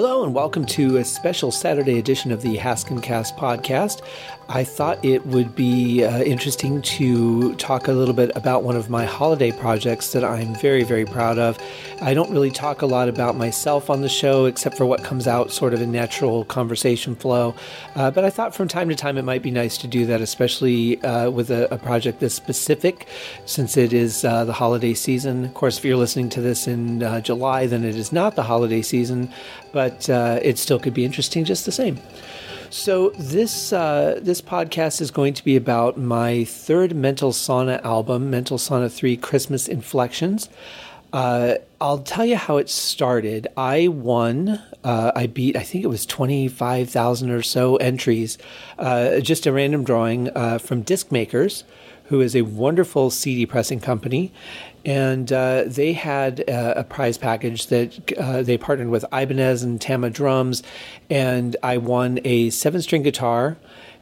Hello, and welcome to a special Saturday edition of the Haskincast podcast. I thought it would be uh, interesting to talk a little bit about one of my holiday projects that I'm very, very proud of. I don't really talk a lot about myself on the show, except for what comes out sort of in natural conversation flow. Uh, but I thought from time to time it might be nice to do that, especially uh, with a, a, project this specific, since it is uh, the holiday season. Of course, if you're listening to this in uh, July, then it is not the holiday season, but uh, it still could be interesting just the same. So this uh, this podcast is going to be about my third Mental Sauna album, Mental Sauna Three: Christmas Inflections. Uh, I'll tell you how it started. I won. Uh, I beat. I think it was twenty five thousand or so entries. Uh, just a random drawing uh, from Disc Makers, who is a wonderful CD pressing company, and uh, they had a, a, prize package that uh, they partnered with Ibanez and Tama drums, and I won a seven-string guitar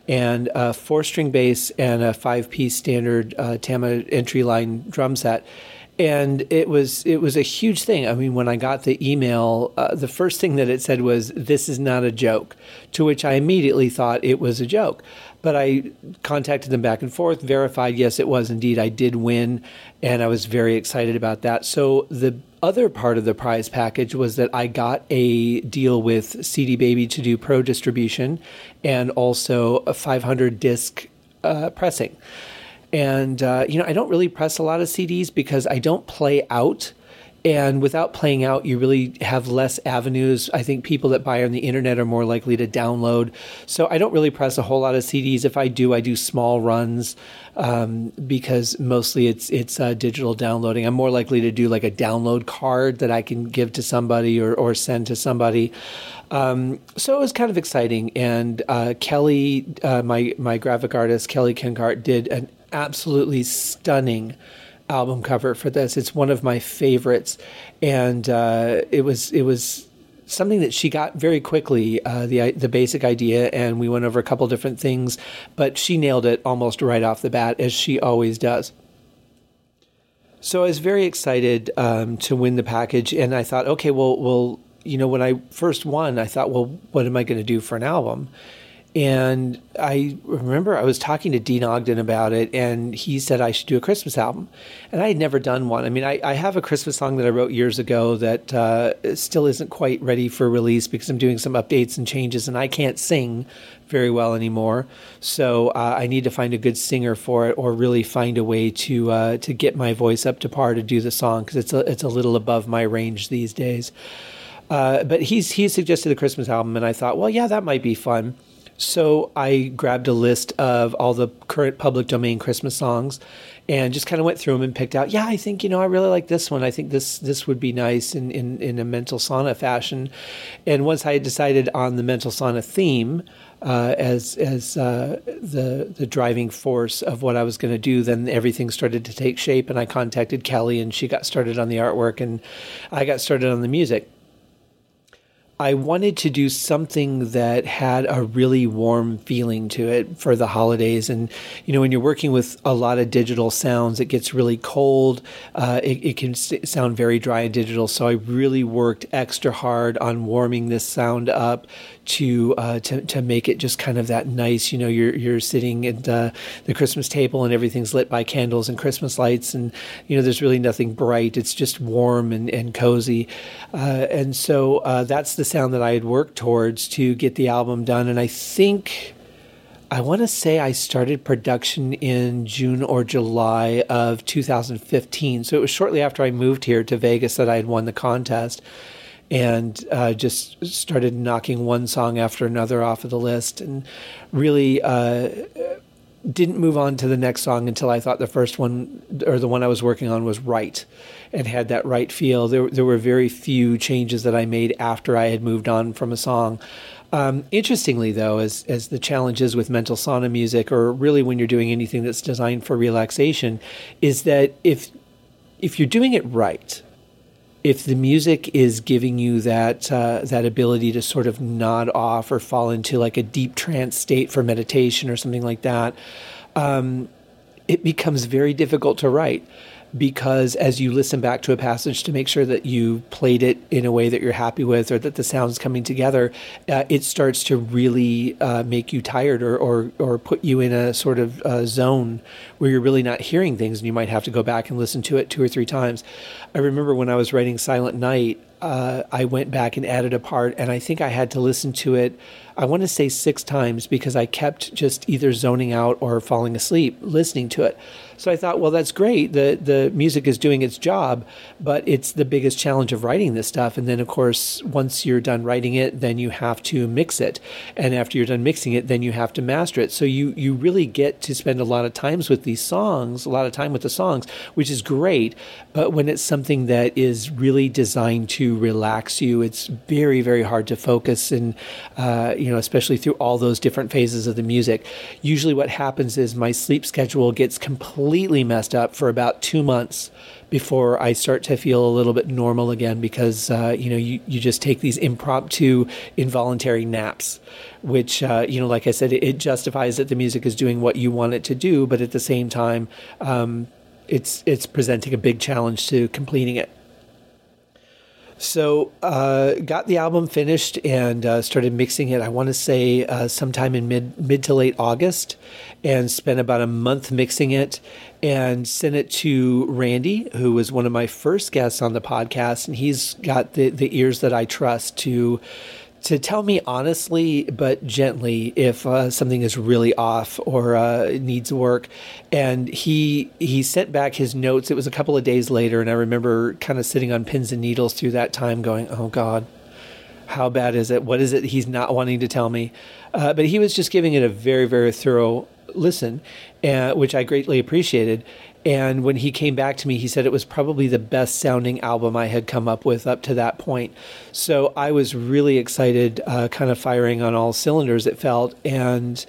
and a four-string bass and a five-piece standard uh, Tama entry line drum set and it was it was a huge thing. I mean, when I got the email, uh, the first thing that it said was, "This is not a joke," to which I immediately thought it was a joke. But I contacted them back and forth, verified, yes, it was indeed. I did win, and I was very excited about that. So the other part of the prize package was that I got a deal with CD Baby to do pro distribution, and also a 500 disc uh, pressing. And, uh, you know, I don't really press a lot of CDs because I don't play out. And without playing out, you really have less avenues. I think people that buy on the internet are more likely to download. So I don't really press a whole lot of CDs. If I do, I do small runs um, because mostly it's it's uh, digital downloading. I'm more likely to do like a download card that I can give to somebody or, or send to somebody. Um, so it was kind of exciting. And uh, Kelly, uh, my my graphic artist Kelly Kenkart, did an absolutely stunning album cover for this. It's one of my favorites, and uh, it was it was something that she got very quickly uh, the the basic idea, and we went over a couple different things, but she nailed it almost right off the bat, as she always does. So I was very excited um, to win the package, and I thought, okay, well, well, you know, when I first won, I thought, well, what am I going to do for an album? And I remember I was talking to Dean Ogden about it, and he said I should do a Christmas album. And I had never done one. I mean, I, I have a Christmas song that I wrote years ago that uh, still isn't quite ready for release because I'm doing some updates and changes, and I can't sing very well anymore. So uh, I need to find a good singer for it, or really find a way to uh, to get my voice up to par to do the song because it's a, it's a little above my range these days. Uh, but he's he suggested a Christmas album, and I thought, well, yeah, that might be fun. So I grabbed a list of all the current public domain Christmas songs and just kind of went through them and picked out, yeah, I think, you know, I really like this one. I think this this would be nice in, in, in a mental sauna fashion. And once I had decided on the mental sauna theme uh, as as uh, the the driving force of what I was going to do, then everything started to take shape. And I contacted Kelly, and she got started on the artwork, and I got started on the music. I wanted to do something that had a really warm feeling to it for the holidays. And, you know, when you're working with a lot of digital sounds, it gets really cold. Uh, it, it, can sound very dry and digital. So I really worked extra hard on warming this sound up to uh, to to make it just kind of that nice. You know, you're you're sitting at uh, the Christmas table and everything's lit by candles and Christmas lights, and you know, there's really nothing bright. It's just warm and and cozy, uh, and so uh, that's the sound that I had worked towards to get the album done. And I think. I want to say I started production in June or July of 2015. So it was shortly after I moved here to Vegas that I had won the contest and uh, just started knocking one song after another off of the list and really uh, didn't move on to the next song until I thought the first one or the one I was working on was right and had that right feel. There, there were very few changes that I made after I had moved on from a song. Um, interestingly, though, as as the challenges with mental sauna music, or really when you're doing anything that's designed for relaxation, is that if if you're doing it right, if the music is giving you that uh, that ability to sort of nod off or fall into like a deep trance state for meditation or something like that, um, it becomes very difficult to write because as you listen back to a passage to make sure that you played it in a way that you're happy with or that the sound's coming together, uh, it starts to really uh, make you tired or, or, or put you in a sort of uh, zone where you're really not hearing things and you might have to go back and listen to it two or three times. I remember when I was writing Silent Night, uh, I went back and added a part, and I think I had to listen to it I want to say six times because I kept just either zoning out or falling asleep listening to it. So I thought, well, that's great. The the music is doing its job, but it's the biggest challenge of writing this stuff. And then, of course, once you're done writing it, then you have to mix it, and after you're done mixing it, then you have to master it. So you you really get to spend a lot of times with these songs, a lot of time with the songs, which is great. But when it's something that is really designed to relax you, it's very very hard to focus and. Uh, you know, especially through all those different phases of the music. Usually, what happens is my sleep schedule gets completely messed up for about two months before I start to feel a little bit normal again because, uh, you know, you, you just take these impromptu, involuntary naps, which, uh, you know, like I said, it, it, justifies that the music is doing what you want it to do, but at the same time, um, it's it's presenting a big challenge to completing it. So, uh, got the album finished and uh, started mixing it. I want to say uh, sometime in mid mid to late August, and spent about a month mixing it, and sent it to Randy, who was one of my first guests on the podcast, and he's got the the ears that I trust to to tell me honestly but gently if uh, something is really off or uh, needs work. And he he sent back his notes. It was a couple of days later, and I remember kind of sitting on pins and needles through that time, going, "Oh God." How bad is it? What is it he's not wanting to tell me? Uh, but he was just giving it a very, very thorough listen, uh, which I greatly appreciated. And when he came back to me, he said it was probably the best sounding album I had come up with up to that point. So I was really excited, uh, kind of firing on all cylinders, it felt, and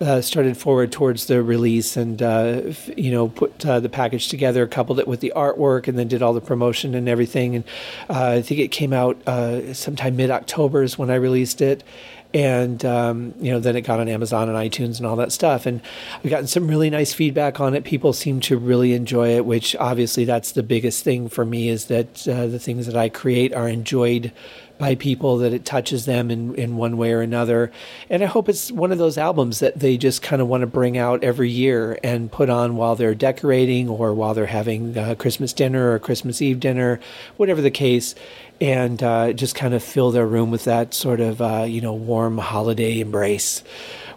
uh, started forward towards the release and, uh, you know, put uh, the package together, coupled it with the artwork, and then did all the promotion and everything. And uh, I think it came out uh, sometime mid October is when I released it and um, you know then it got on amazon and itunes and all that stuff. And i've gotten some really nice feedback on it. People seem to really enjoy it which obviously that's the biggest thing for me is that uh, the things that i create are enjoyed by people that it touches them in, in one way or another. And I hope it's one of those albums that they just kind of want to bring out every year and put on while they're decorating or while they're having a Christmas dinner or Christmas Eve dinner, whatever the case and uh, just kind of fill their room with that sort of uh, you know warm holiday embrace,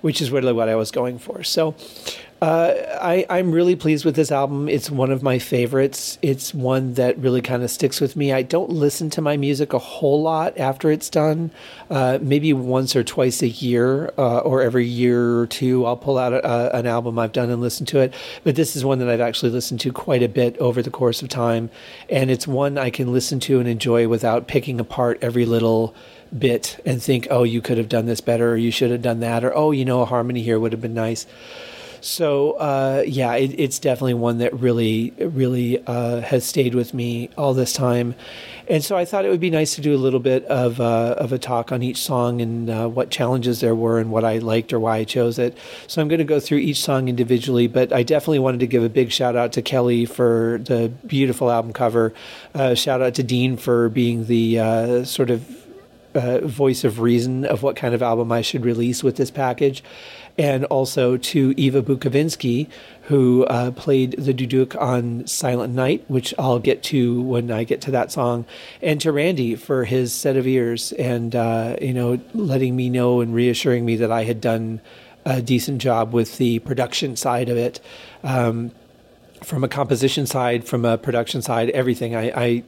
which is really what I was going for. So. Uh, I, I'm really pleased with this album. It's one of my favorites. It's one that really kind of sticks with me. I don't listen to my music a whole lot after it's done. Uh, maybe once or twice a year, uh, or every year or two, I'll pull out a, an album I've done and listen to it. But this is one that I've actually listened to quite a bit over the course of time, and it's one I can listen to and enjoy without picking apart every little bit and think, oh, you could have done this better, or you should have done that, or oh, you know, a harmony here would have been nice. So uh, yeah, it, it's definitely one that really, really uh, has stayed with me all this time. And so I thought it would be nice to do a little bit of uh, of a talk on each song and uh, what challenges there were and what I liked or why I chose it. So I'm going to go through each song individually, but I definitely wanted to give a big shout out to Kelly for the beautiful album cover. Uh, shout out to Dean for being the uh, sort of voice of reason of what kind of album I should release with this package and also to Eva Bukovinsky, who uh, played the duduk on Silent Night, which I'll get to when I get to that song, and to Randy for his set of ears and uh, you know letting me know and reassuring me that I had done a decent job with the production side of it. Um, from a composition side, from a production side, everything. I, I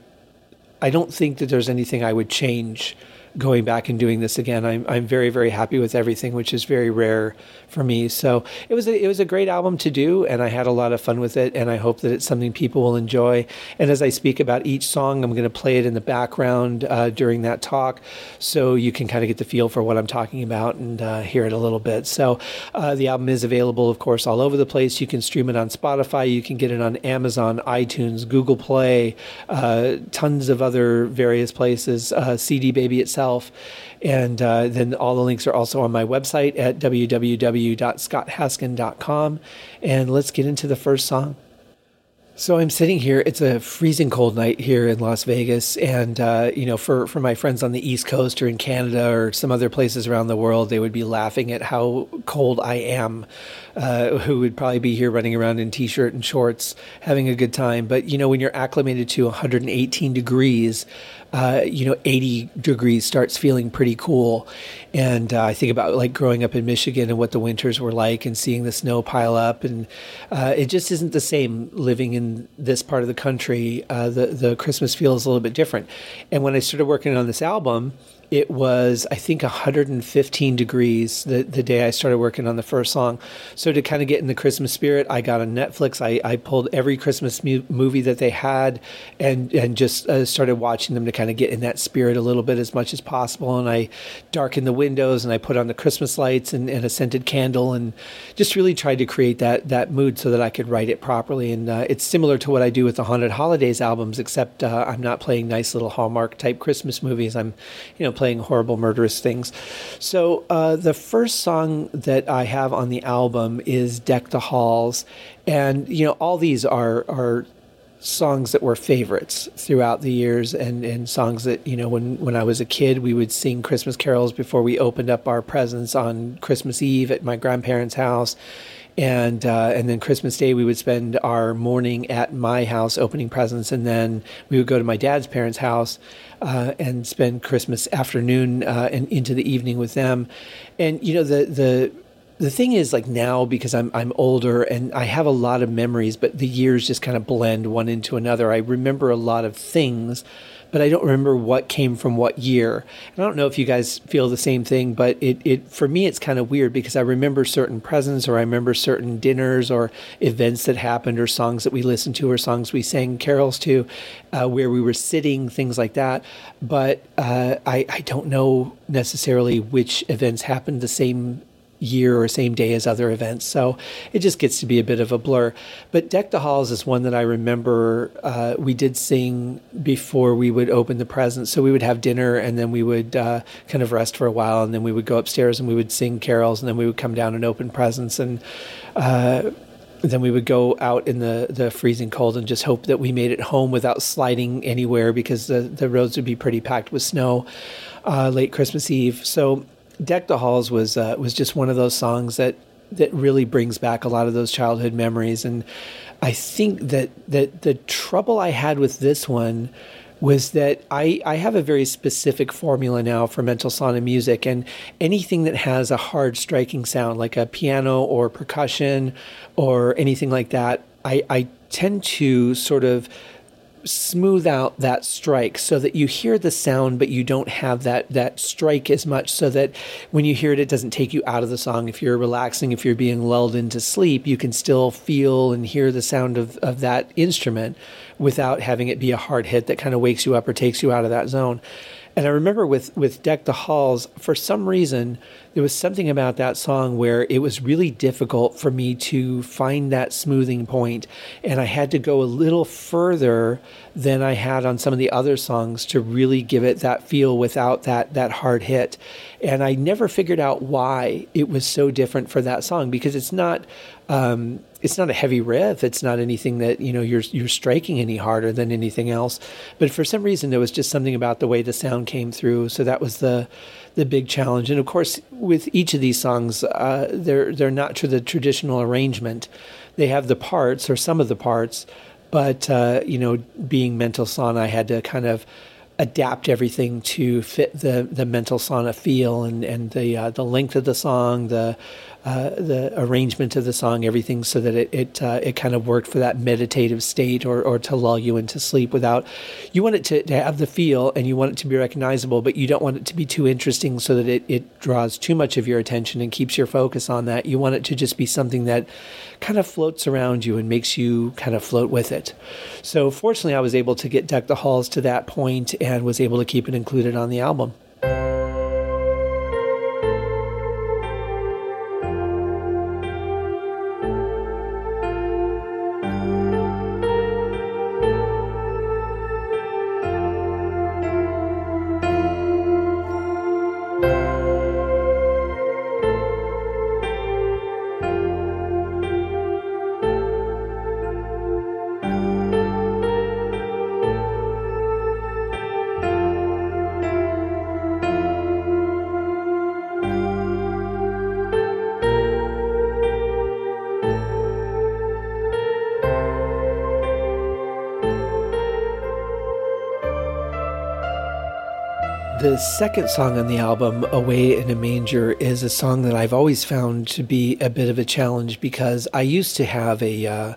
I don't think that there's anything I would change going back and doing this again. I'm I'm very very happy with everything, which is very rare for me. So it was a, it was a great album to do, and I had a lot of fun with it. And I hope that it's something people will enjoy. And as I speak about each song, I'm going to play it in the background uh, during that talk, so you can kind of get the feel for what I'm talking about and uh, hear it a little bit. So uh, the album is available, of course, all over the place. You can stream it on Spotify. You can get it on Amazon, iTunes, Google Play, uh, tons of other various places. Uh, CD Baby itself myself. And uh, then all the links are also on my website at www.scotthaskin.com. And let's get into the first song. So I'm sitting here. It's a freezing cold night here in Las Vegas, and uh, you know, for for my friends on the East Coast or in Canada or some other places around the world, they would be laughing at how cold I am. Uh, who would probably be here running around in t-shirt and shorts, having a good time. But you know, when you're acclimated to 118 degrees, uh, you know, 80 degrees starts feeling pretty cool. And uh, I think about like growing up in Michigan and what the winters were like and seeing the snow pile up. And uh, it just isn't the same living in this part of the country. Uh, the, the Christmas feels a little bit different. And when I started working on this album, it was I think 115 degrees the, the day I started working on the first song. So to kind of get in the Christmas spirit, I got on Netflix. I, I pulled every Christmas mu- movie that they had and and just uh, started watching them to kind of get in that spirit a little bit as much as possible. And I darkened the windows and I put on the Christmas lights and, and a scented candle and just really tried to create that that mood so that I could write it properly. And uh, it's similar to what I do with the Haunted Holidays albums, except uh, I'm not playing nice little Hallmark type Christmas movies. I'm you know playing horrible, murderous things. So uh, the first song that I have on the album is "Deck the Halls," and you know all these are are songs that were favorites throughout the years and, and songs that you know when, when I was a kid we would sing Christmas carols before we opened up our presents on Christmas Eve at my grandparents' house and uh, and then Christmas Day we would spend our morning at my house opening presents, and then we would go to my dad's parents' house uh, and spend Christmas afternoon uh, and into the evening with them. And you know the the the thing is like now because I'm I'm older and I have a lot of memories, but the years just kind of blend one into another. I remember a lot of things but I don't remember what came from what year. And I don't know if you guys feel the same thing, but it, it for me it's kind of weird because I remember certain presents or I remember certain dinners or events that happened or songs that we listened to or songs we sang carols to, uh, where we were sitting, things like that. But uh, I I don't know necessarily which events happened the same year or same day as other events. So it just gets to be a bit of a blur. But Deck the Halls is one that I remember uh, we did sing before we would open the presents. So we would have dinner and then we would uh, kind of rest for a while and then we would go upstairs and we would sing carols and then we would come down and open presents and uh, then we would go out in the, the freezing cold and just hope that we made it home without sliding anywhere because the, the roads would be pretty packed with snow uh, late Christmas Eve. So Deck the Halls was uh, was just one of those songs that that really brings back a lot of those childhood memories, and I think that that the trouble I had with this one was that I, I have a very specific formula now for mental sauna music and anything that has a hard striking sound like a piano or percussion or anything like that I, I tend to sort of smooth out that strike so that you hear the sound but you don't have that that strike as much so that when you hear it it doesn't take you out of the song. If you're relaxing if you're being lulled into sleep you can still feel and hear the sound of, of that instrument without having it be a hard hit that kind of wakes you up or takes you out of that zone. And I remember with with Deck the Halls, for some reason, there was something about that song where it was really difficult for me to find that smoothing point, and I had to go a little further than I had on some of the other songs to really give it that feel without that that hard hit. And I never figured out why it was so different for that song because it's not um, it's not a heavy riff. It's not anything that you know you're you're striking any harder than anything else. But for some reason, there was just something about the way the sound came through. So that was the the big challenge. And of course, with each of these songs, uh, they're they're not to the traditional arrangement. They have the parts or some of the parts, but uh, you know, being mental sauna, I had to kind of adapt everything to fit the the mental sauna feel and and the uh, the length of the song, the uh, the arrangement of the song, everything, so that it it, uh, it kind of worked for that meditative state or, or to lull you into sleep without. You want it to, to have the feel and you want it to be recognizable, but you don't want it to be too interesting so that it, it draws too much of your attention and keeps your focus on that. You want it to just be something that kind of floats around you and makes you kind of float with it. So, fortunately, I was able to get Deck the Halls to that point and was able to keep it included on the album. Second song on the album, Away in a Manger, is a song that I've always found to be a bit of a challenge because I used to have a. Uh,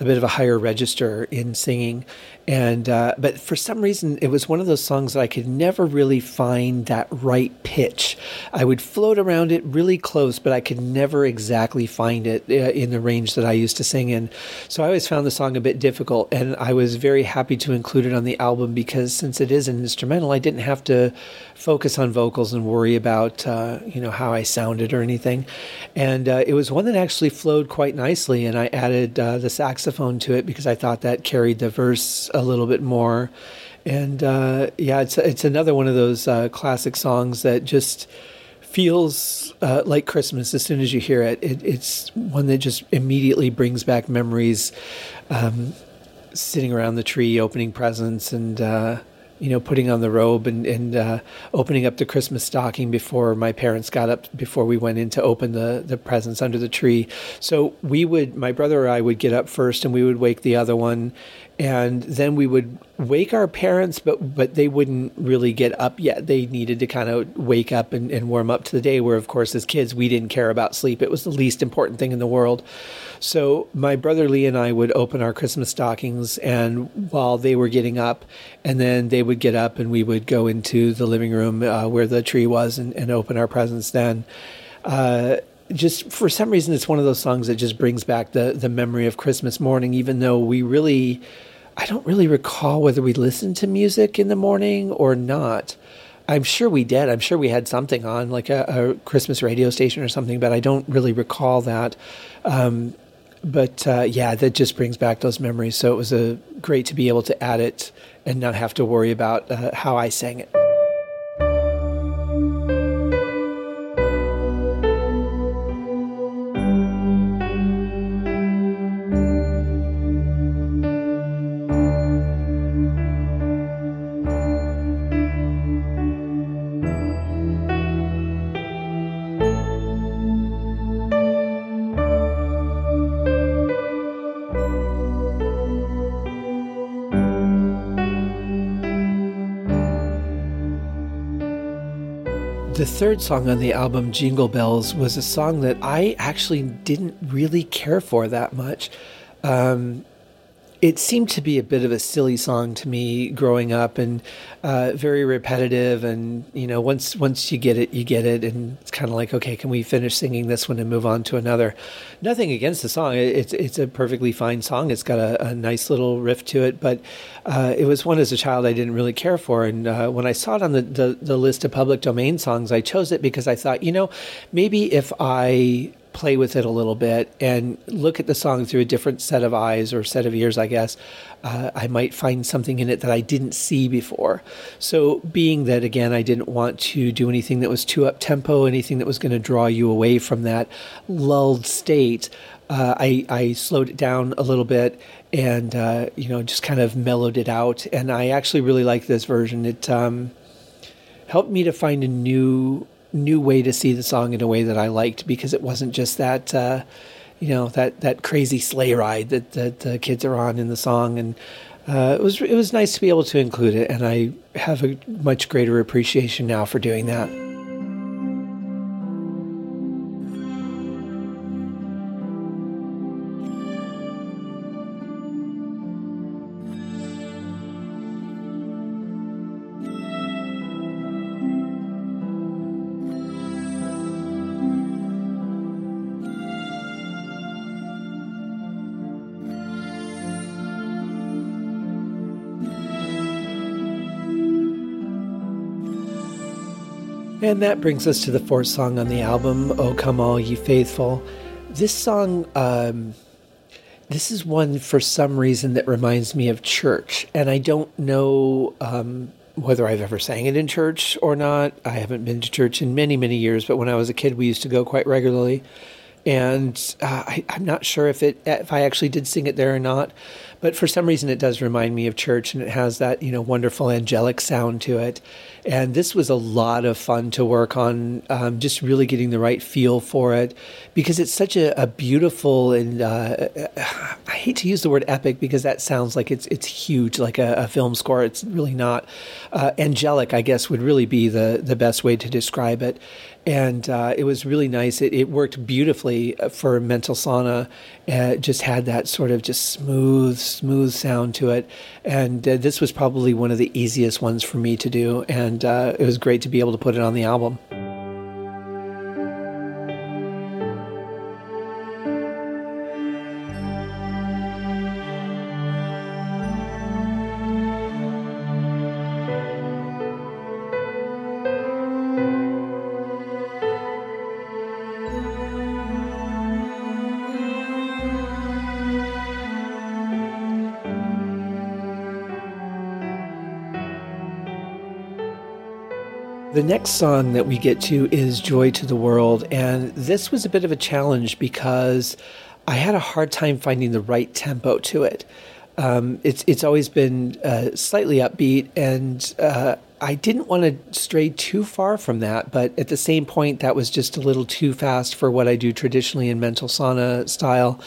a bit of a higher register in singing, and uh, but for some reason it was one of those songs that I could never really find that right pitch. I would float around it really close, but I could never exactly find it uh, in the range that I used to sing in. So I always found the song a bit difficult, and I was very happy to include it on the album because since it is an instrumental, I didn't have to focus on vocals and worry about uh, you know how I sounded or anything. And uh, it was one that actually flowed quite nicely, and I added uh, the saxophone to it because I thought that carried the verse a little bit more. And uh, yeah, it's it's another one of those uh, classic songs that just feels uh, like Christmas as soon as you hear it. it. It's one that just immediately brings back memories. Um, sitting around the tree, opening presents, and you know, putting on the robe and, and uh, opening up the Christmas stocking before my parents got up, before we went in to open the, the presents under the tree. So we would, my brother or I would get up first and we would wake the other one. And then we would wake our parents, but but they wouldn't really get up yet. They needed to kind of wake up and, and warm up to the day. Where, of course, as kids, we didn't care about sleep. It was the least important thing in the world. So my brother Lee and I would open our Christmas stockings, and while they were getting up, and then they would get up, and we would go into the living room uh, where the tree was, and, and open our presents. Then. Uh, just for some reason, it's one of those songs that just brings back the the memory of Christmas morning, even though we really. I don't really recall whether we listened to music in the morning or not. I'm sure we did. I'm sure we had something on, like a, a Christmas radio station or something, but I don't really recall that. Um, but uh, yeah, that just brings back those memories. So it was a great to be able to add it and not have to worry about uh, how I sang it. The third song on the album, Jingle Bells, was a song that I actually didn't really care for that much. Um, it seemed to be a bit of a silly song to me growing up and uh, very repetitive and you know once once you get it you get it and it's kind of like okay can we finish singing this one and move on to another? Nothing against the song. It's it's a perfectly fine song. It's got a, a nice little riff to it but uh, it was one as a child I didn't really care for. And uh, when I saw it on the, the the list of public domain songs I chose it because I thought you know maybe if I play with it a little bit and look at the song through a different set of eyes or set of ears, I guess, uh, I might find something in it that I didn't see before. So, being that again, I didn't want to do anything that was too up tempo, anything that was going to draw you away from that lulled state. Uh, I, I slowed it down a little bit and uh, you know just kind of mellowed it out. And I actually really like this version. It um, helped me to find a new new way to see the song in a way that I liked because it wasn't just that uh, you know that that crazy sleigh ride that that the kids are on in the song and uh, it was it was nice to be able to include it and I have a much greater appreciation now for doing that. And that brings us to the fourth song on the album, "Oh Come All Ye Faithful." This song, um, this is one for some reason that reminds me of church, and I don't know um, whether I've ever sang it in church or not. I haven't been to church in many, many years, but when I was a kid, we used to go quite regularly, and uh, I, am not sure if it if I actually did sing it there or not. But for some reason it does remind me of church and it has that, you know, wonderful angelic sound to it. And this was a lot of fun to work on, um, just really getting the right feel for it because it's such a, a beautiful and uh, I hate to use the word epic because that sounds like it's it's huge, like a, a film score. It's really not. Uh, angelic, I guess, would really be the the best way to describe it and uh, it was really nice. It, it, worked beautifully uh, for mental sauna. Uh, just had that sort of just smooth, smooth sound to it, and uh, this was probably one of the easiest ones for me to do. And uh, it was great to be able to put it on the album. The next song that we get to is Joy to the World. And this was a bit of a challenge because I had a hard time finding the right tempo to it. Um, it's it's always been uh, slightly upbeat, and uh, I didn't want to stray too far from that. But at the same point, that was just a little too fast for what I do traditionally in mental sauna style.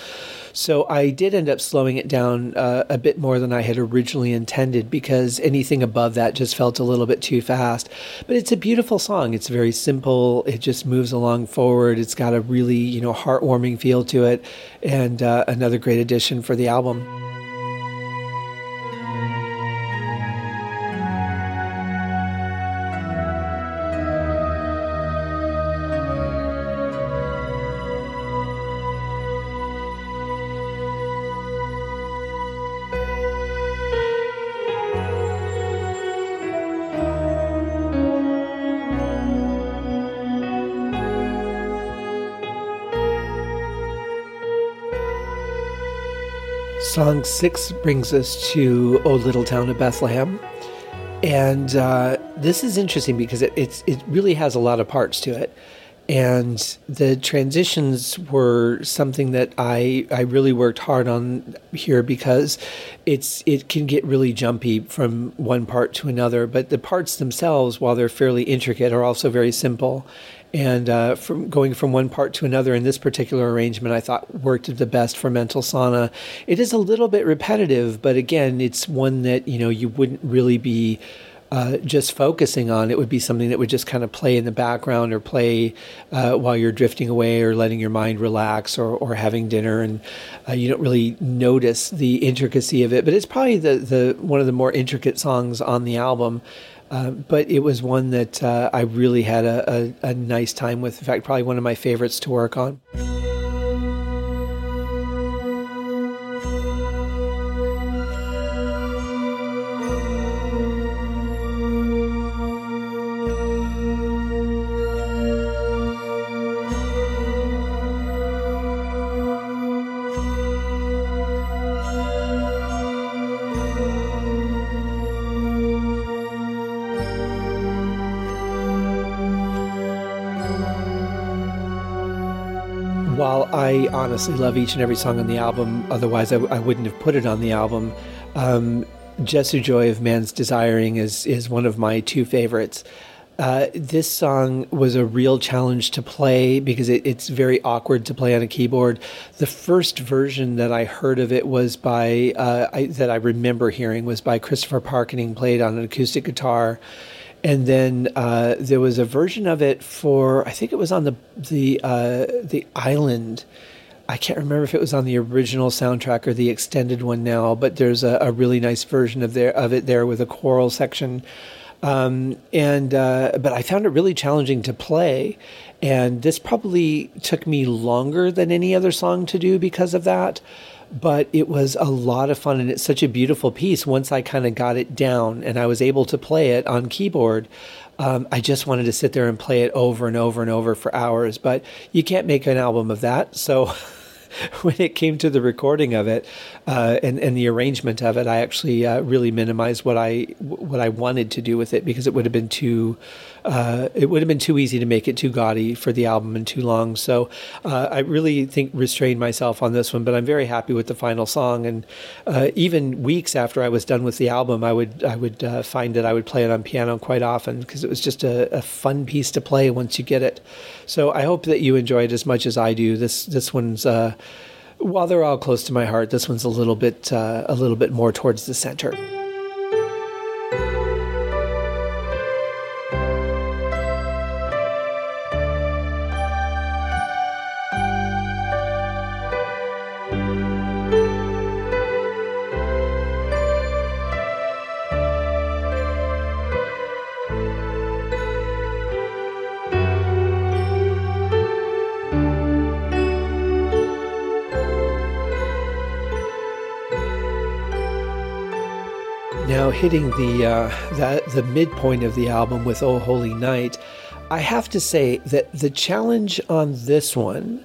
So I did end up slowing it down uh, a bit more than I had originally intended because anything above that just felt a little bit too fast. But it's a beautiful song. It's very simple. It just moves along forward. It's got a really you know heartwarming feel to it, and uh, another great addition for the album. Song six brings us to O Little Town of Bethlehem. And uh, this is interesting because it, it really has a lot of parts to it. And the transitions were something that I, I really worked hard on here because it's it can get really jumpy from one part to another. But the parts themselves, while they're fairly intricate, are also very simple and uh, from going from one part to another in this particular arrangement i thought worked the best for mental sauna it is a little bit repetitive but again it's one that you know you wouldn't really be uh, just focusing on it would be something that would just kind of play in the background or play uh, while you're drifting away or letting your mind relax or, or having dinner and uh, you don't really notice the intricacy of it but it's probably the, the one of the more intricate songs on the album uh, but it was one that uh, I really had a, a, a nice time with. In fact, probably one of my favorites to work on. Honestly love each and every song on the album, otherwise I, I wouldn't have put it on the album. Um, Jesu Joy of Man's Desiring is is one of my two favorites. Uh, this song was a real challenge to play because it, it's very awkward to play on a keyboard. The first version that I heard of it was by uh, I, that I remember hearing was by Christopher Parkening, played on an acoustic guitar and then uh, there was a version of it for I think it was on the the uh, the island. I can't remember if it was on the original soundtrack or the extended one now, but there's a, a really nice version of there of it there with a choral section. Um, and uh, but I found it really challenging to play, and this probably took me longer than any other song to do because of that but it was a lot of fun and it's such a beautiful piece. Once i kind of got it down and i was able to play it on keyboard um, i just wanted to sit there and play it over and over and over for hours but you can't make an album of that so when it came to the recording of it uh, and and the arrangement of it, I actually uh, really minimized what I what I wanted to do with it because it would have been too uh, it would have been too easy to make it too gaudy for the album and too long. So uh, I really think restrained myself on this one, but I'm very happy with the final song. And uh, even weeks after I was done with the album, I would I would uh, find that I would play it on piano quite often because it was just a, a, fun piece to play once you get it. So I hope that you enjoy it as much as I do. This this one's uh, while they're all close to my heart, this one's a little bit uh, a little bit more towards the center. Hitting the, uh, the the midpoint of the album with "Oh Holy Night," I have to say that the challenge on this one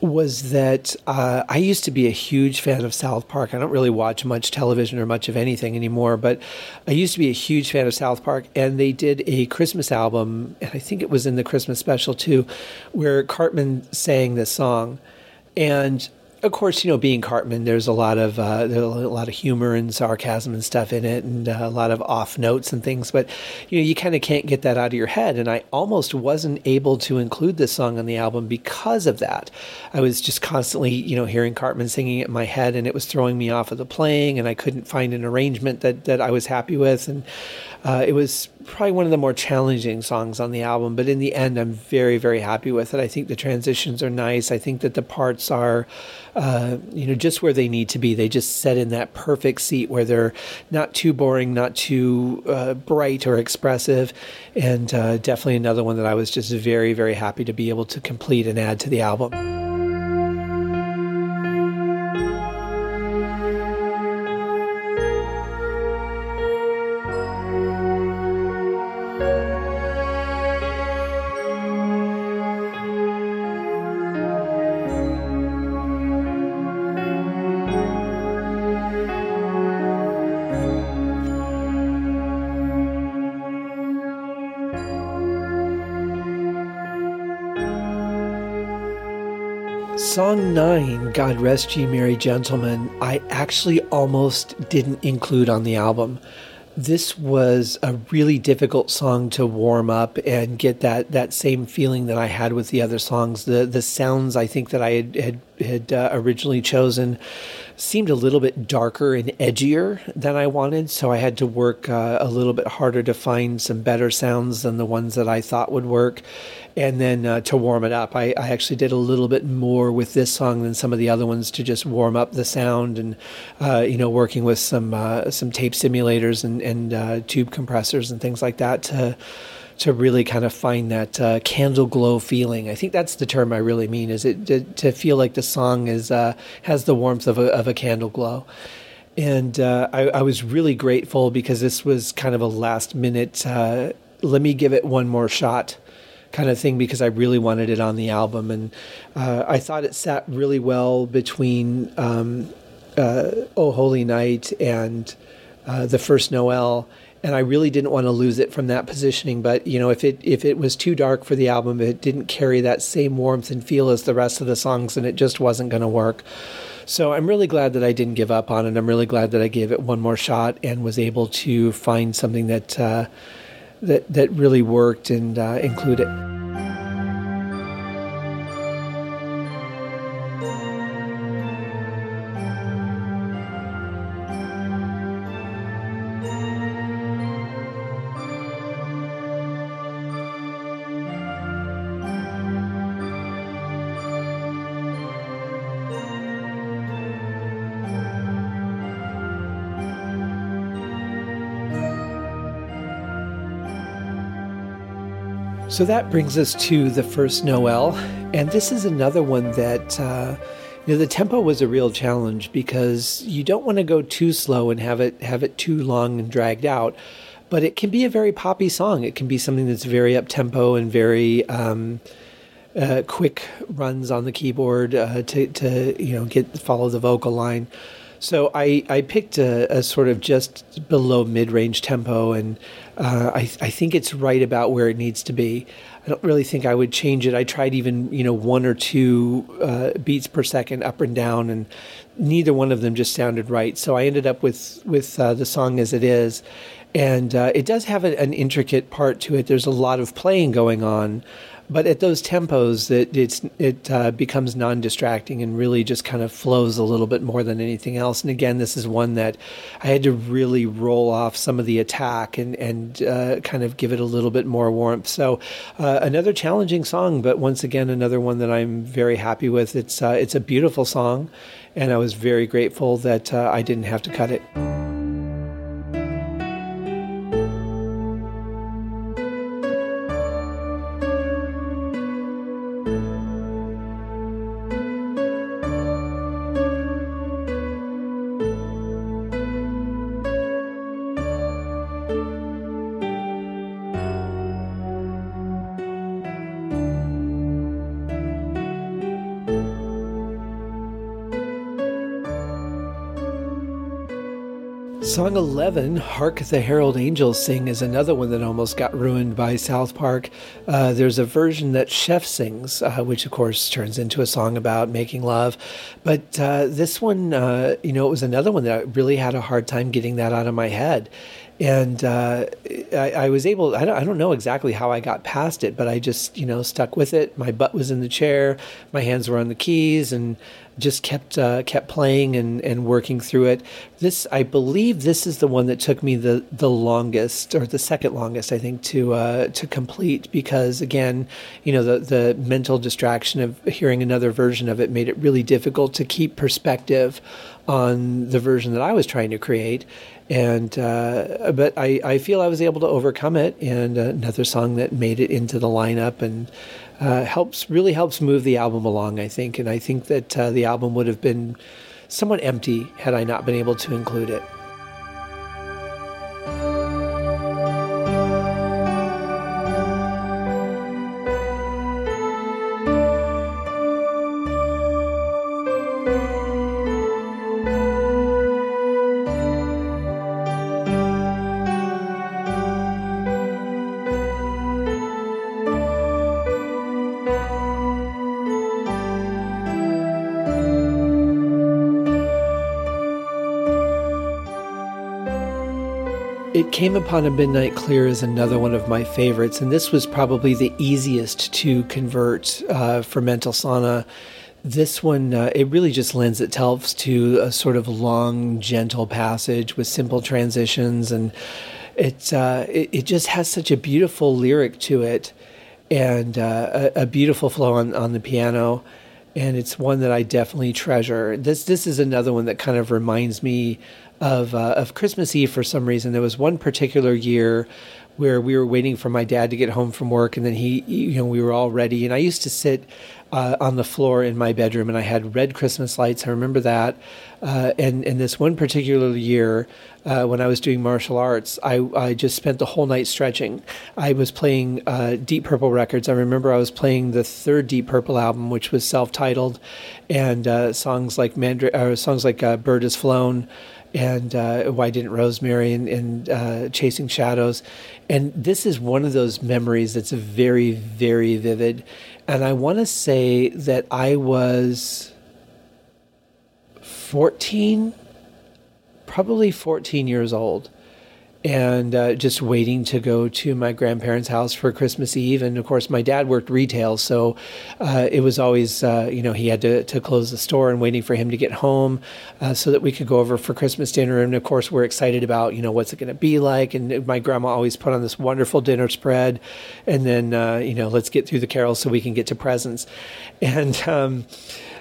was that uh, I used to be a huge fan of South Park. I don't really watch much television or much of anything anymore, but I used to be a huge fan of South Park. And they did a Christmas album, and I think it was in the Christmas special too, where Cartman sang this song. And of course, you know, being Cartman, there's a lot of uh, there's a lot of humor and sarcasm and stuff in it, and uh, a lot of off notes and things. But you know, you kind of can't get that out of your head. And I almost wasn't able to include this song on the album because of that. I was just constantly, you know, hearing Cartman singing it in my head, and it was throwing me off of the playing, and I couldn't find an arrangement that that I was happy with, and uh, it was probably one of the more challenging songs on the album, but in the end, I'm very, very happy with it. I think the transitions are nice. I think that the parts are, uh, you know, just where they need to be. They just set in that perfect seat where they're not too boring, not too uh, bright or expressive, and uh, definitely another one that I was just very, very happy to be able to complete and add to the album. Song 9, God Rest Ye Merry Gentlemen, I actually almost didn't include on the album. This was a really difficult song to warm up and get that, that same feeling that I had with the other songs. The the sounds I think that I had had, had uh, originally chosen seemed a little bit darker and edgier than I wanted, so I had to work uh, a little bit harder to find some better sounds than the ones that I thought would work. And then uh, to warm it up, I, I, actually did a little bit more with this song than some of the other ones to just warm up the sound and, uh, you know, working with some uh, some tape simulators and, and uh, tube compressors and things like that to to really kind of find that uh, candle glow feeling. I think that's the term I really mean. Is it to, to feel like the song is uh, has the warmth of a, of a candle glow. And uh, I, I, was really grateful because this was kind of a last minute. Uh, let me give it one more shot kind of thing because I really wanted it on the album, and uh, I thought it sat really well between um, uh, "Oh Holy Night" and uh, the first Noel. And I really didn't want to lose it from that positioning, but you know, if it if it was too dark for the album, it didn't carry that same warmth and feel as the rest of the songs, and it just wasn't going to work. So I'm really glad that I didn't give up on it. I'm really glad that I gave it one more shot and was able to find something that uh, that that really worked and uh, include it. So that brings us to the first Noel, and this is another one that uh, you know the tempo was a real challenge because you don't want to go too slow and have it have it too long and dragged out, but it can be a very poppy song. It can be something that's very up tempo and very um, uh, quick runs on the keyboard uh, to to you know get follow the vocal line. So I, I picked a, a sort of just below mid range tempo, and uh, I, I think it's right about where it needs to be. I don't really think I would change it. I tried even you know one or two uh, beats per second up and down, and neither one of them just sounded right. So I ended up with with uh, the song as it is, and uh, it does have a, an intricate part to it. There's a lot of playing going on, but at those tempos, it it uh, becomes non-distracting and really just kind of flows a little bit more than anything else. And again, this is one that I had to really roll off some of the attack and and uh, kind of give it a little bit more warmth. So uh, another challenging song, but once again, another one that I'm very happy with. It's uh, it's a beautiful song, and I was very grateful that uh, I didn't have to cut it. Song 11, Hark the Herald Angels Sing, is another one that almost got ruined by South Park. Uh, there's a version that Chef sings, uh, which of course turns into a song about making love. But uh, this one, uh, you know, it was another one that I really had a hard time getting that out of my head and uh, I, I, was able I don't, I don't know exactly how I got past it but I just you know stuck with it my butt was in the chair my hands were on the keys and just kept uh, kept playing and, and working through it this I believe this is the one that took me the the longest or the second longest I think to uh, to complete because again you know the the mental distraction of hearing another version of it made it really difficult to keep perspective on the version that I was trying to create and uh, but I, I feel I was able to overcome it. And another song that made it into the lineup and uh, helps really helps move the album along. I think, and I think that uh, the album would have been somewhat empty had I not been able to include it. It Came Upon a Midnight Clear is another one of my favorites, and this was probably the easiest to convert uh, for Mental Sauna. This one, uh, it really just lends itself to a sort of long, gentle passage with simple transitions, and it, uh, it, it just has such a beautiful lyric to it, and uh, a, a beautiful flow on, on the piano and it's one that I definitely treasure. This this is another one that kind of reminds me of uh, of Christmas Eve for some reason. There was one particular year where we were waiting for my dad to get home from work, and then he, you know, we were all ready. And I used to sit uh, on the floor in my bedroom, and I had red Christmas lights. I remember that. Uh, and and this one particular year, uh, when I was doing martial arts, I I just spent the whole night stretching. I was playing uh, Deep Purple records. I remember I was playing the third Deep Purple album, which was self-titled, and uh, songs like Mandra- or songs like uh, "Bird Has Flown." And uh, Why Didn't Rosemary and, and uh, Chasing Shadows. And this is one of those memories that's very, very vivid. And I want to say that I was 14, probably 14 years old and uh, just waiting to go to my grandparents' house for Christmas Eve. And of course, my dad worked retail, so uh, it was always, uh, you know, he had to, to close the store and waiting for him to get home uh, so that we could go over for Christmas dinner. And of course, we're excited about, you know, what's it going to be like. And my grandma always put on this wonderful dinner spread. And then, uh, you know, let's get through the carols so we can get to presents. And, um,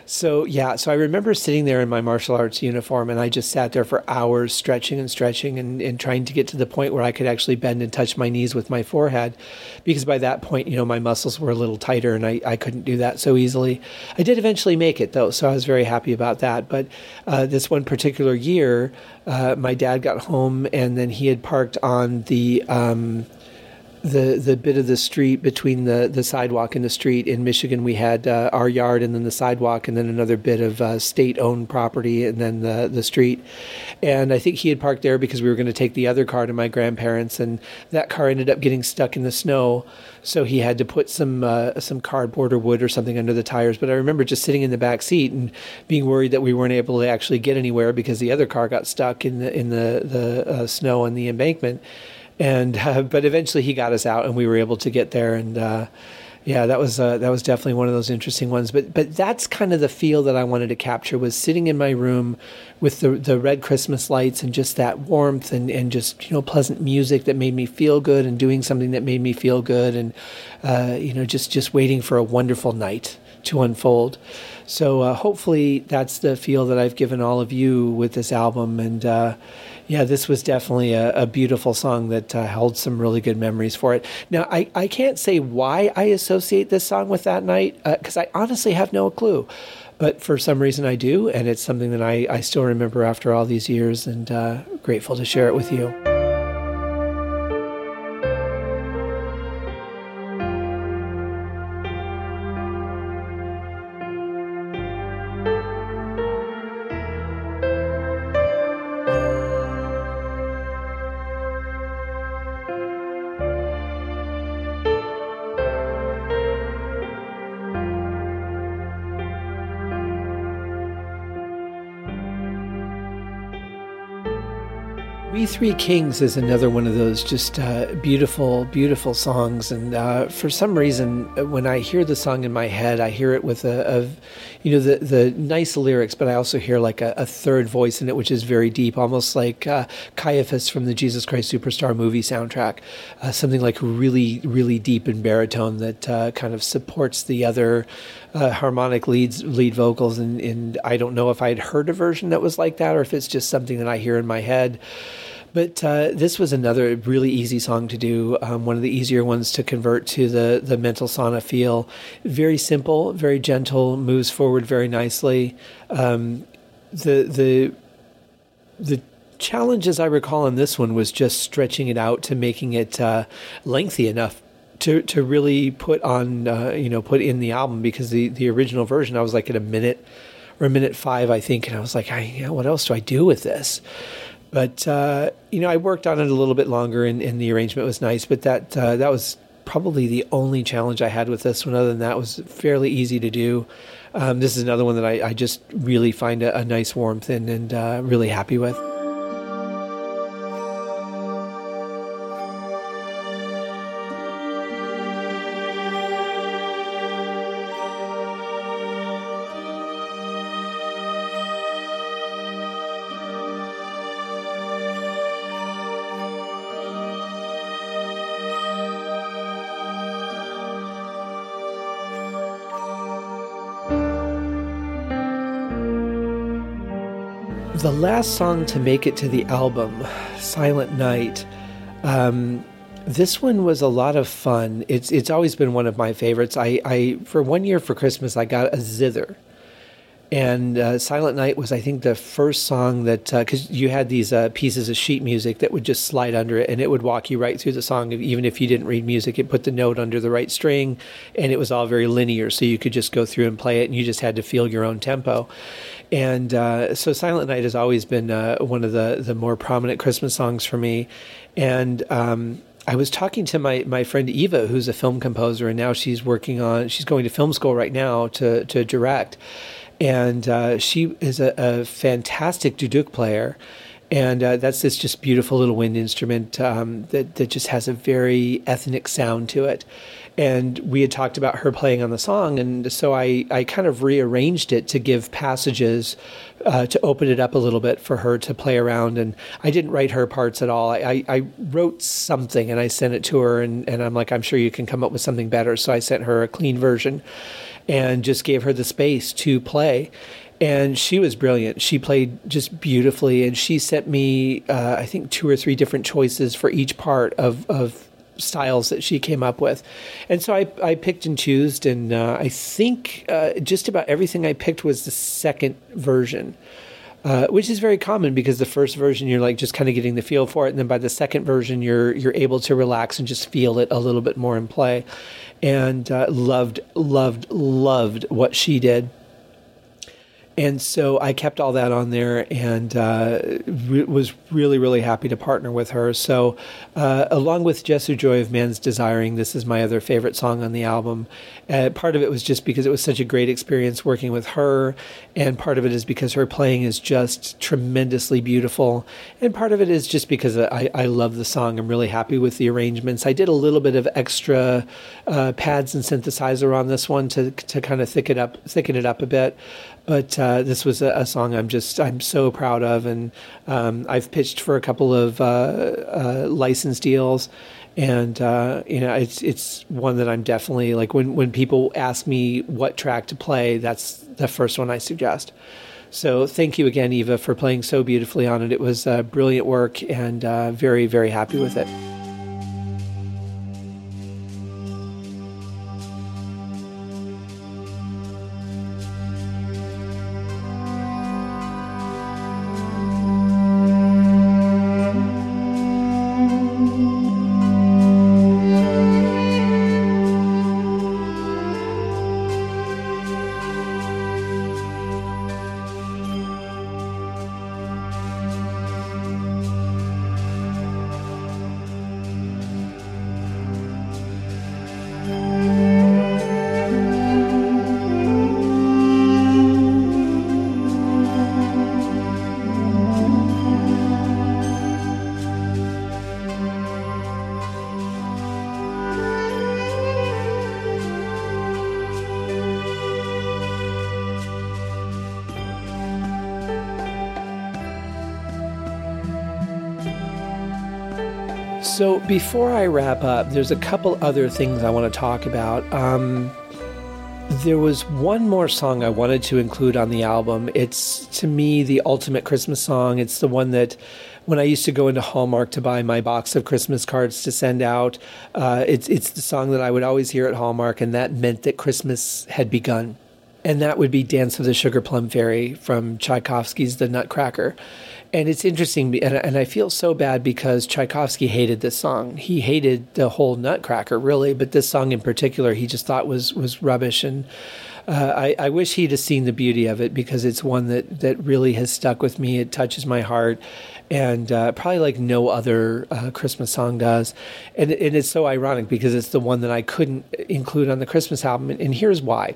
so yeah, so I remember sitting there in my martial arts uniform, and I just sat there for hours, stretching and stretching, and, and trying to get to the point where I could actually bend and touch my knees with my forehead, because by that point, you know, my muscles were a little tighter, and I, I couldn't do that so easily. I did eventually make it though, so I was very happy about that. But uh, this one particular year, uh, my dad got home, and then he had parked on the um, the the bit of the street between the the sidewalk and the street. In Michigan we had uh, our yard and then the sidewalk and then another bit of uh, state owned property and then the the street. And I think he had parked there because we were going to take the other car to my grandparents and that car ended up getting stuck in the snow. So he had to put some uh, some cardboard or wood or something under the tires. But I remember just sitting in the back seat and being worried that we weren't able to actually get anywhere because the other car got stuck in the in the the uh, snow on the embankment and uh, but eventually he got us out and we were able to get there. And uh, yeah that was uh, that was definitely one of those interesting ones. But but that's kind of the feel that I wanted to capture was sitting in my room with the the red Christmas lights and just that warmth and and just you know pleasant music that made me feel good and doing something that made me feel good and uh, you know just just waiting for a wonderful night to unfold. So uh, hopefully that's the feel that I've given all of you with this album. And uh, yeah, this was definitely a, a beautiful song that uh, held some really good memories for it. Now, I, I can't say why I associate this song with that night because uh, I honestly have no clue. But for some reason I do, and it's something that I, I still remember after all these years and uh, grateful to share it with you. Three Kings is another one of those just uh, beautiful, beautiful songs. And uh, for some reason, uh, when I hear the song in my head, I hear it with a, a you know, the, the nice lyrics, but I also hear like a, a third voice in it, which is very deep, almost like uh, Caiaphas from the Jesus Christ Superstar movie soundtrack. Uh, something like really, really deep in baritone that uh, kind of supports the other harmonic leads, lead vocals. And, and I don't know if I had heard a version that was like that or if it's just something that I hear in my head. But uh, this was another really easy song to do, um, one of the easier ones to convert to the, the mental sauna feel. Very simple, very gentle, moves forward very nicely. Um, the, the, the challenge, as I recall on this one, was just stretching it out to making it uh, lengthy enough to to really put on uh, you know put in the album because the the original version I was like at a minute or a minute five I think and I was like I, what else do I do with this but uh, you know, I worked on it a little bit longer, and, and the arrangement was nice. But that uh, that was probably the only challenge I had with this one. Other than that, was fairly easy to do. Um, this is another one that I, I just really find a, a nice warmth in, and uh, really happy with. Last song to make it to the album, Silent Night. Um, this one was a lot of fun. It's it's always been one of my favorites. I, I for one year for Christmas I got a zither, and uh, Silent Night was, I think, the first song that, because uh, you had these uh, pieces of sheet music that would just slide under it and it would walk you right through the song. Even if you didn't read music, it put the note under the right string and it was all very linear. So you could just go through and play it and you just had to feel your own tempo. And uh, so Silent Night has always been uh, one of the, the more prominent Christmas songs for me. And, um, I was talking to my, my friend Eva, who's a film composer, and now she's working on, she's going to film school right now to, to direct and uh, she is a, a, fantastic duduk player. And uh, that's this just beautiful little wind instrument um, that, that just has a very ethnic sound to it. And we had talked about her playing on the song, and so I, I kind of rearranged it to give passages uh, to open it up a little bit for her to play around. And I didn't write her parts at all. I, I, I wrote something and I sent it to her, and, and I'm like, I'm sure you can come up with something better. So I sent her a clean version and just gave her the space to play. And she was brilliant. She played just beautifully, and she sent me, uh, I think, two or three different choices for each part of, of styles that she came up with. And so I, I picked and chose, and uh, I think uh, just about everything I picked was the second version. uh, which is very common because the first version you're like just kind of getting the feel for it, and then by the second version you're you're able to relax and just feel it a little bit more in play. And uh, loved, loved, loved what she did and so I kept all that on there and uh, re- was really, really happy to partner with her. So, uh, along with Jesu Joy of Man's Desiring, this is my other favorite song on the album. Uh, part of it was just because it was such a great experience working with her, and part of it is because her playing is just tremendously beautiful, and part of it is just because I, I love the song. I'm really happy with the arrangements. I did a little bit of extra uh, pads and synthesizer on this one to to kind of thicken it up, thicken it up a bit but uh, this was a, a, song I'm just I'm so proud of, and um, I've pitched for a couple of uh, uh, license deals, and uh, you know it's it's one that I'm definitely like when when people ask me what track to play, that's the first one I suggest. So thank you again, Eva, for playing so beautifully on it. It was uh, brilliant work, and uh, very very happy with it. Before I wrap up, there's a couple other things I want to talk about. Um, there was one more song I wanted to include on the album. It's to me the ultimate Christmas song. It's the one that when I used to go into Hallmark to buy my box of Christmas cards to send out, uh, it's it's the song that I would always hear at Hallmark, and that meant that Christmas had begun. And that would be Dance of the Sugar Plum Fairy from Tchaikovsky's The Nutcracker. And it's interesting, and, and I feel so bad because Tchaikovsky hated this song. He hated the whole Nutcracker, really, but this song in particular, he just thought was was rubbish. And uh, I, I wish he'd have seen the beauty of it because it's one that that really has stuck with me. It touches my heart, and uh, probably like no other uh, Christmas song does. And, and it's so ironic because it's the one that I couldn't include on the Christmas album, and, and here's why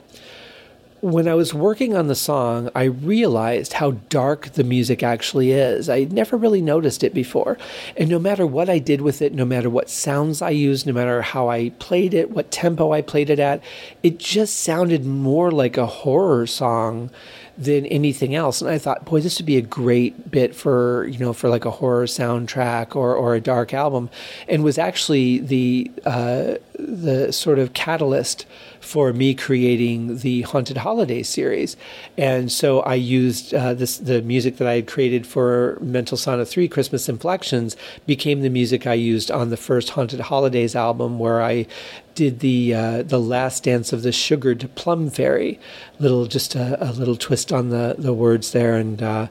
when I was working on the song, I realized how dark the music actually is. I had never really noticed it before. And no matter what I did with it, no matter what sounds I used, no matter how I played it, what tempo I played it at, it just sounded more like a horror song than anything else. And I thought, boy, this would be a great bit for, you know, for like a horror soundtrack or, or a dark album. And was actually the, uh, the sort of catalyst for me creating the Haunted Holiday series. And so I used uh, this the music that I had created for Mental Sauna 3 Christmas Inflections became the music I used on the first Haunted Holidays album where I did the uh, the last dance of the sugared plum fairy little just a, a little twist on the the words there and uh,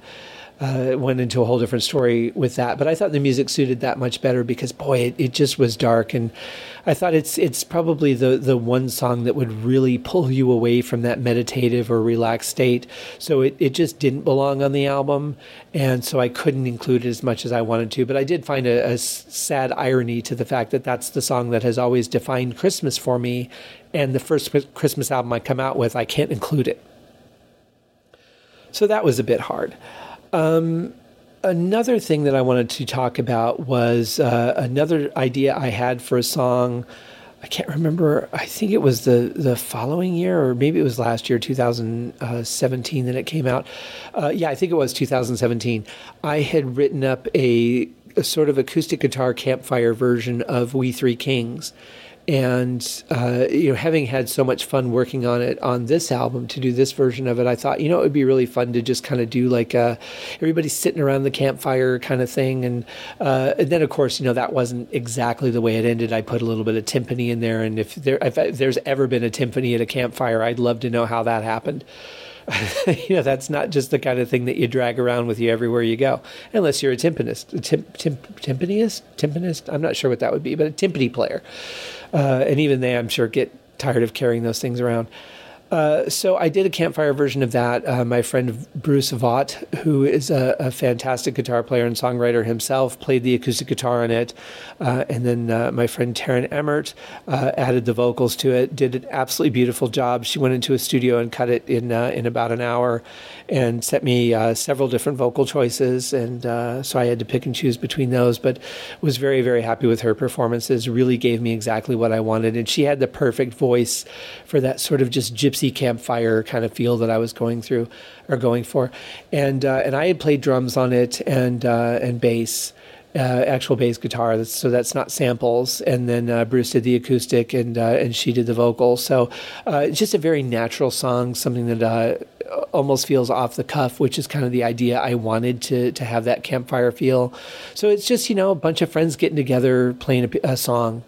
uh, went into a whole different story with that. But I thought the music suited that much better because boy, it, it just was dark, and I thought it's it's probably the the one song that would really pull you away from that meditative or relaxed state. So it, it just didn't belong on the album, and so I couldn't include it as much as I wanted to. But I did find a, a sad irony to the fact that that's the song that has always defined Christmas for me, and the first Christmas album I come out with, I can't include it. So that was a bit hard. Um, another thing that I wanted to talk about was uh, another idea I had for a song. I can't remember. I think it was the the following year, or maybe it was last year, 2017, that it came out. Uh, yeah, I think it was 2017. I had written up a, a sort of acoustic guitar campfire version of "We Three Kings," and uh, you know having had so much fun working on it on this album to do this version of it i thought you know it would be really fun to just kind of do like a, uh, everybody sitting around the campfire kind of thing. And, uh, and then of course you know that wasn't exactly the way it ended. I put a little bit of timpani in there. And if there if there's ever been a timpani at a campfire i'd love to know how that happened you know, that's not just the kind of thing that you drag around with you everywhere you go, unless you're a timpanist, a tim, tim, timpanist, timpanist. I'm not sure what that would be, but a timpani player. Uh, and even they, I'm sure, get tired of carrying those things around. Uh, so I did a campfire version of that. Uh, my friend Bruce Vaught, who is a, a, fantastic guitar player and songwriter himself, played the acoustic guitar on it. Uh, and then uh, my friend Taryn Emmert uh, added the vocals to it. Did an absolutely beautiful job. She went into a studio and cut it in in about an hour, and sent me several different vocal choices. And so I had to pick and choose between those, but was very very happy with her performances. Really gave me exactly what I wanted, and she had the perfect voice for that sort of just gypsy campfire kind of feel that I was going through or going for, and uh, and I had played drums on it and uh, and bass. Uh, actual bass guitar, so that's not samples. And then uh, Bruce did the acoustic, and uh, and she did the vocals. So uh, it's just a very natural song, something that uh, almost feels off the cuff, which is kind of the idea I wanted to to have that campfire feel. So it's just you know a bunch of friends getting together playing a, a song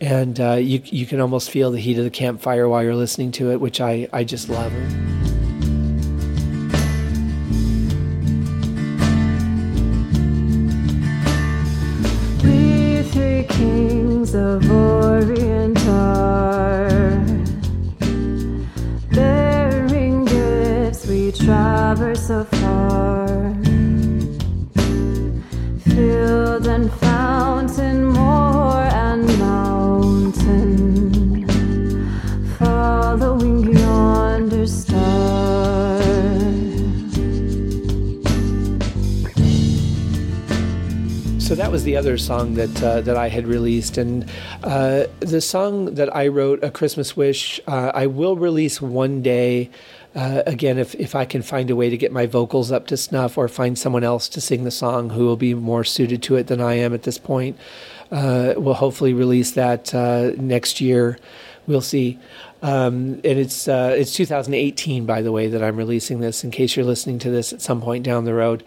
and uh, you you can almost feel the heat of the campfire while you're listening to it, which I I just love. The other song that uh, that I had released, and uh, the song that I wrote, "A Christmas Wish," uh, I will release one day. Uh, again, if, if I can find a way to get my vocals up to snuff or find someone else to sing the song who will be more suited to it than I am at this point, uh, we'll hopefully release that uh, next year. We'll see. Um, and it's it's 2018, by the way, that I'm releasing this. In case you're listening to this at some point down the road,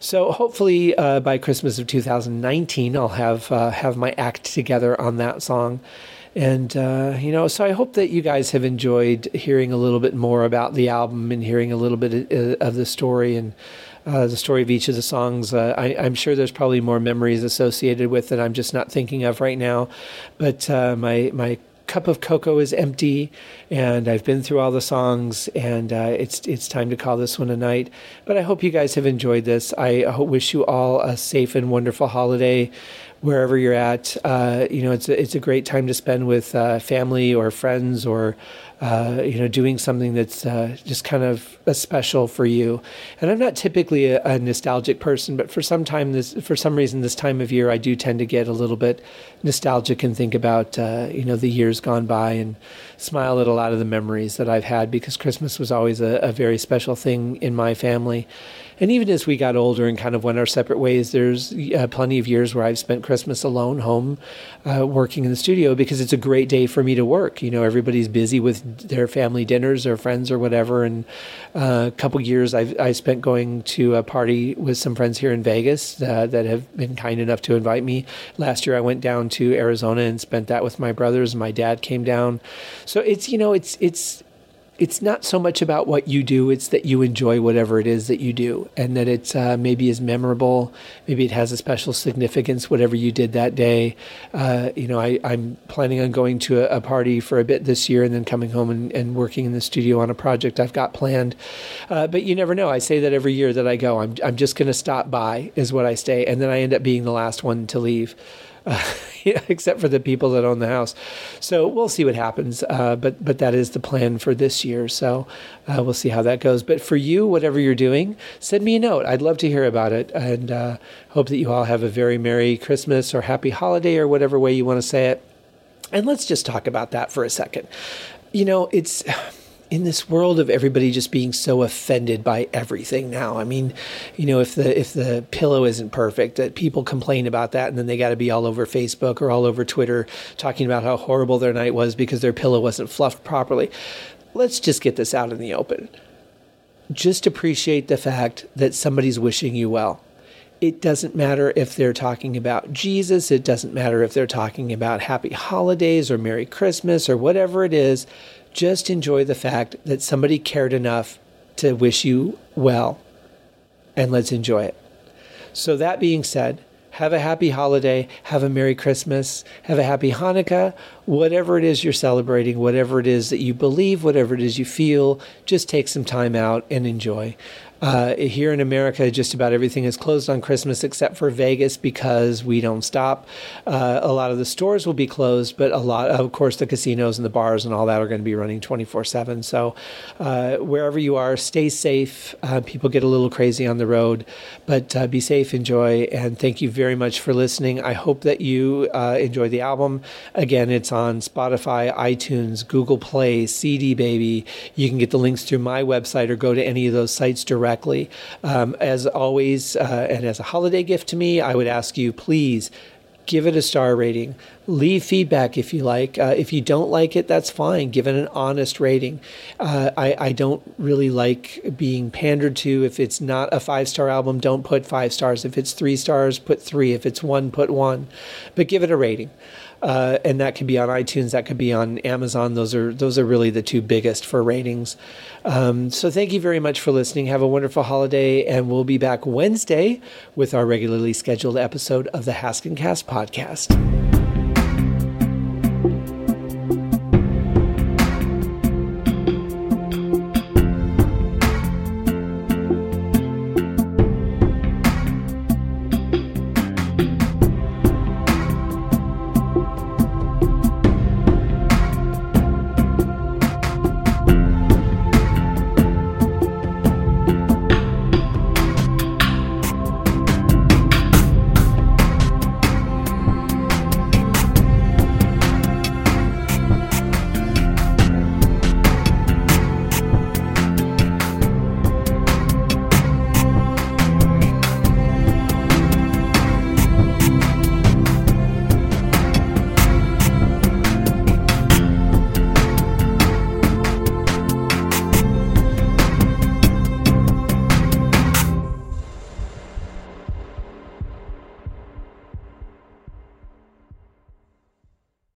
so hopefully uh, by Christmas of 2019, I'll have uh, have my act together on that song. And uh, you know, so I hope that you guys have enjoyed hearing a little bit more about the album and hearing a little bit of, of the story and. Uh, the story of each of the songs. Uh, I, am sure there's probably more memories associated with it. I'm just not thinking of right now. But uh, my my cup of cocoa is empty, and I've been through all the songs, and uh, it's it's time to call this one a night. But I hope you guys have enjoyed this. I wish you all a safe and wonderful holiday wherever you're at. Uh, you know, it's a, it's a great time to spend with uh, family or friends or uh, you know, doing something that's uh, just kind of a special for you. And I'm not typically a, a, nostalgic person, but for some time, this for some reason, this time of year, I do tend to get a little bit nostalgic and think about uh, you know the years gone by and smile at a lot of the memories that I've had because Christmas was always a, a very special thing in my family. And even as we got older and kind of went our separate ways, there's uh, plenty of years where I've spent Christmas alone home uh, working in the studio because it's a great day for me to work. You know, everybody's busy with their family dinners or friends or whatever. And uh, a couple years I've I spent going to a party with some friends here in Vegas uh, that have been kind enough to invite me. Last year I went down to Arizona and spent that with my brothers. My dad came down. So it's, you know, it's, it's, it's not so much about what you do it's that you enjoy whatever it is that you do and that it's uh, maybe is memorable maybe it has a special significance whatever you did that day. Uh, you know I, am planning on going to a, a, party for a bit this year and then coming home and, and working in the studio on a project i've got planned. Uh, but you never know. I say that every year that i go. I'm, I'm just going to stop by is what i stay and then i end up being the last one to leave except for the people that own the house. So we'll see what happens. Uh, but but that is the plan for this year. So uh, we'll see how that goes. But for you, whatever you're doing, send me a note. I'd love to hear about it, and uh, hope that you all have a very merry Christmas or happy holiday or whatever way you want to say it. And let's just talk about that for a second. You know, it's in this world of everybody just being so offended by everything now. I mean, you know, if the if the pillow isn't perfect, that people complain about that, and then they got to be all over Facebook or all over Twitter talking about how horrible their night was because their pillow wasn't fluffed properly. Let's just get this out in the open. Just appreciate the fact that somebody's wishing you well. It doesn't matter if they're talking about Jesus. It doesn't matter if they're talking about happy holidays or Merry Christmas or whatever it is just enjoy the fact that somebody cared enough to wish you well, and let's enjoy it. So, that being said, have a happy holiday, have a Merry Christmas, have a happy Hanukkah, whatever it is you're celebrating, whatever it is that you believe, whatever it is you feel, just take some time out and enjoy. Uh, here in America, just about everything is closed on Christmas except for Vegas because we don't stop. Uh, a lot of the stores will be closed, but a lot, of course, the casinos and the bars and all that are going to be running 24 7. So uh, wherever you are, stay safe. Uh, people get a little crazy on the road, but uh, be safe, enjoy, and thank you very much for listening. I hope that you uh, enjoy the album. Again, it's on Spotify, iTunes, Google Play, CD Baby. You can get the links through my website or go to any of those sites directly directly. Um, as always, uh, and as a holiday gift to me, I would ask you please give it a star rating. Leave feedback if you like. Uh, if you don't like it, that's fine. Give it an honest rating. Uh, I, I, don't really like being pandered to. If it's not a five star album, don't put five stars. If it's three stars, put three. If it's one, put one. But give it a rating uh, and that could be on iTunes, that could be on Amazon. Those are those are really the two biggest for ratings. Um, so thank you very much for listening. Have a wonderful holiday, and we'll be back Wednesday with our regularly scheduled episode of the Haskincast podcast.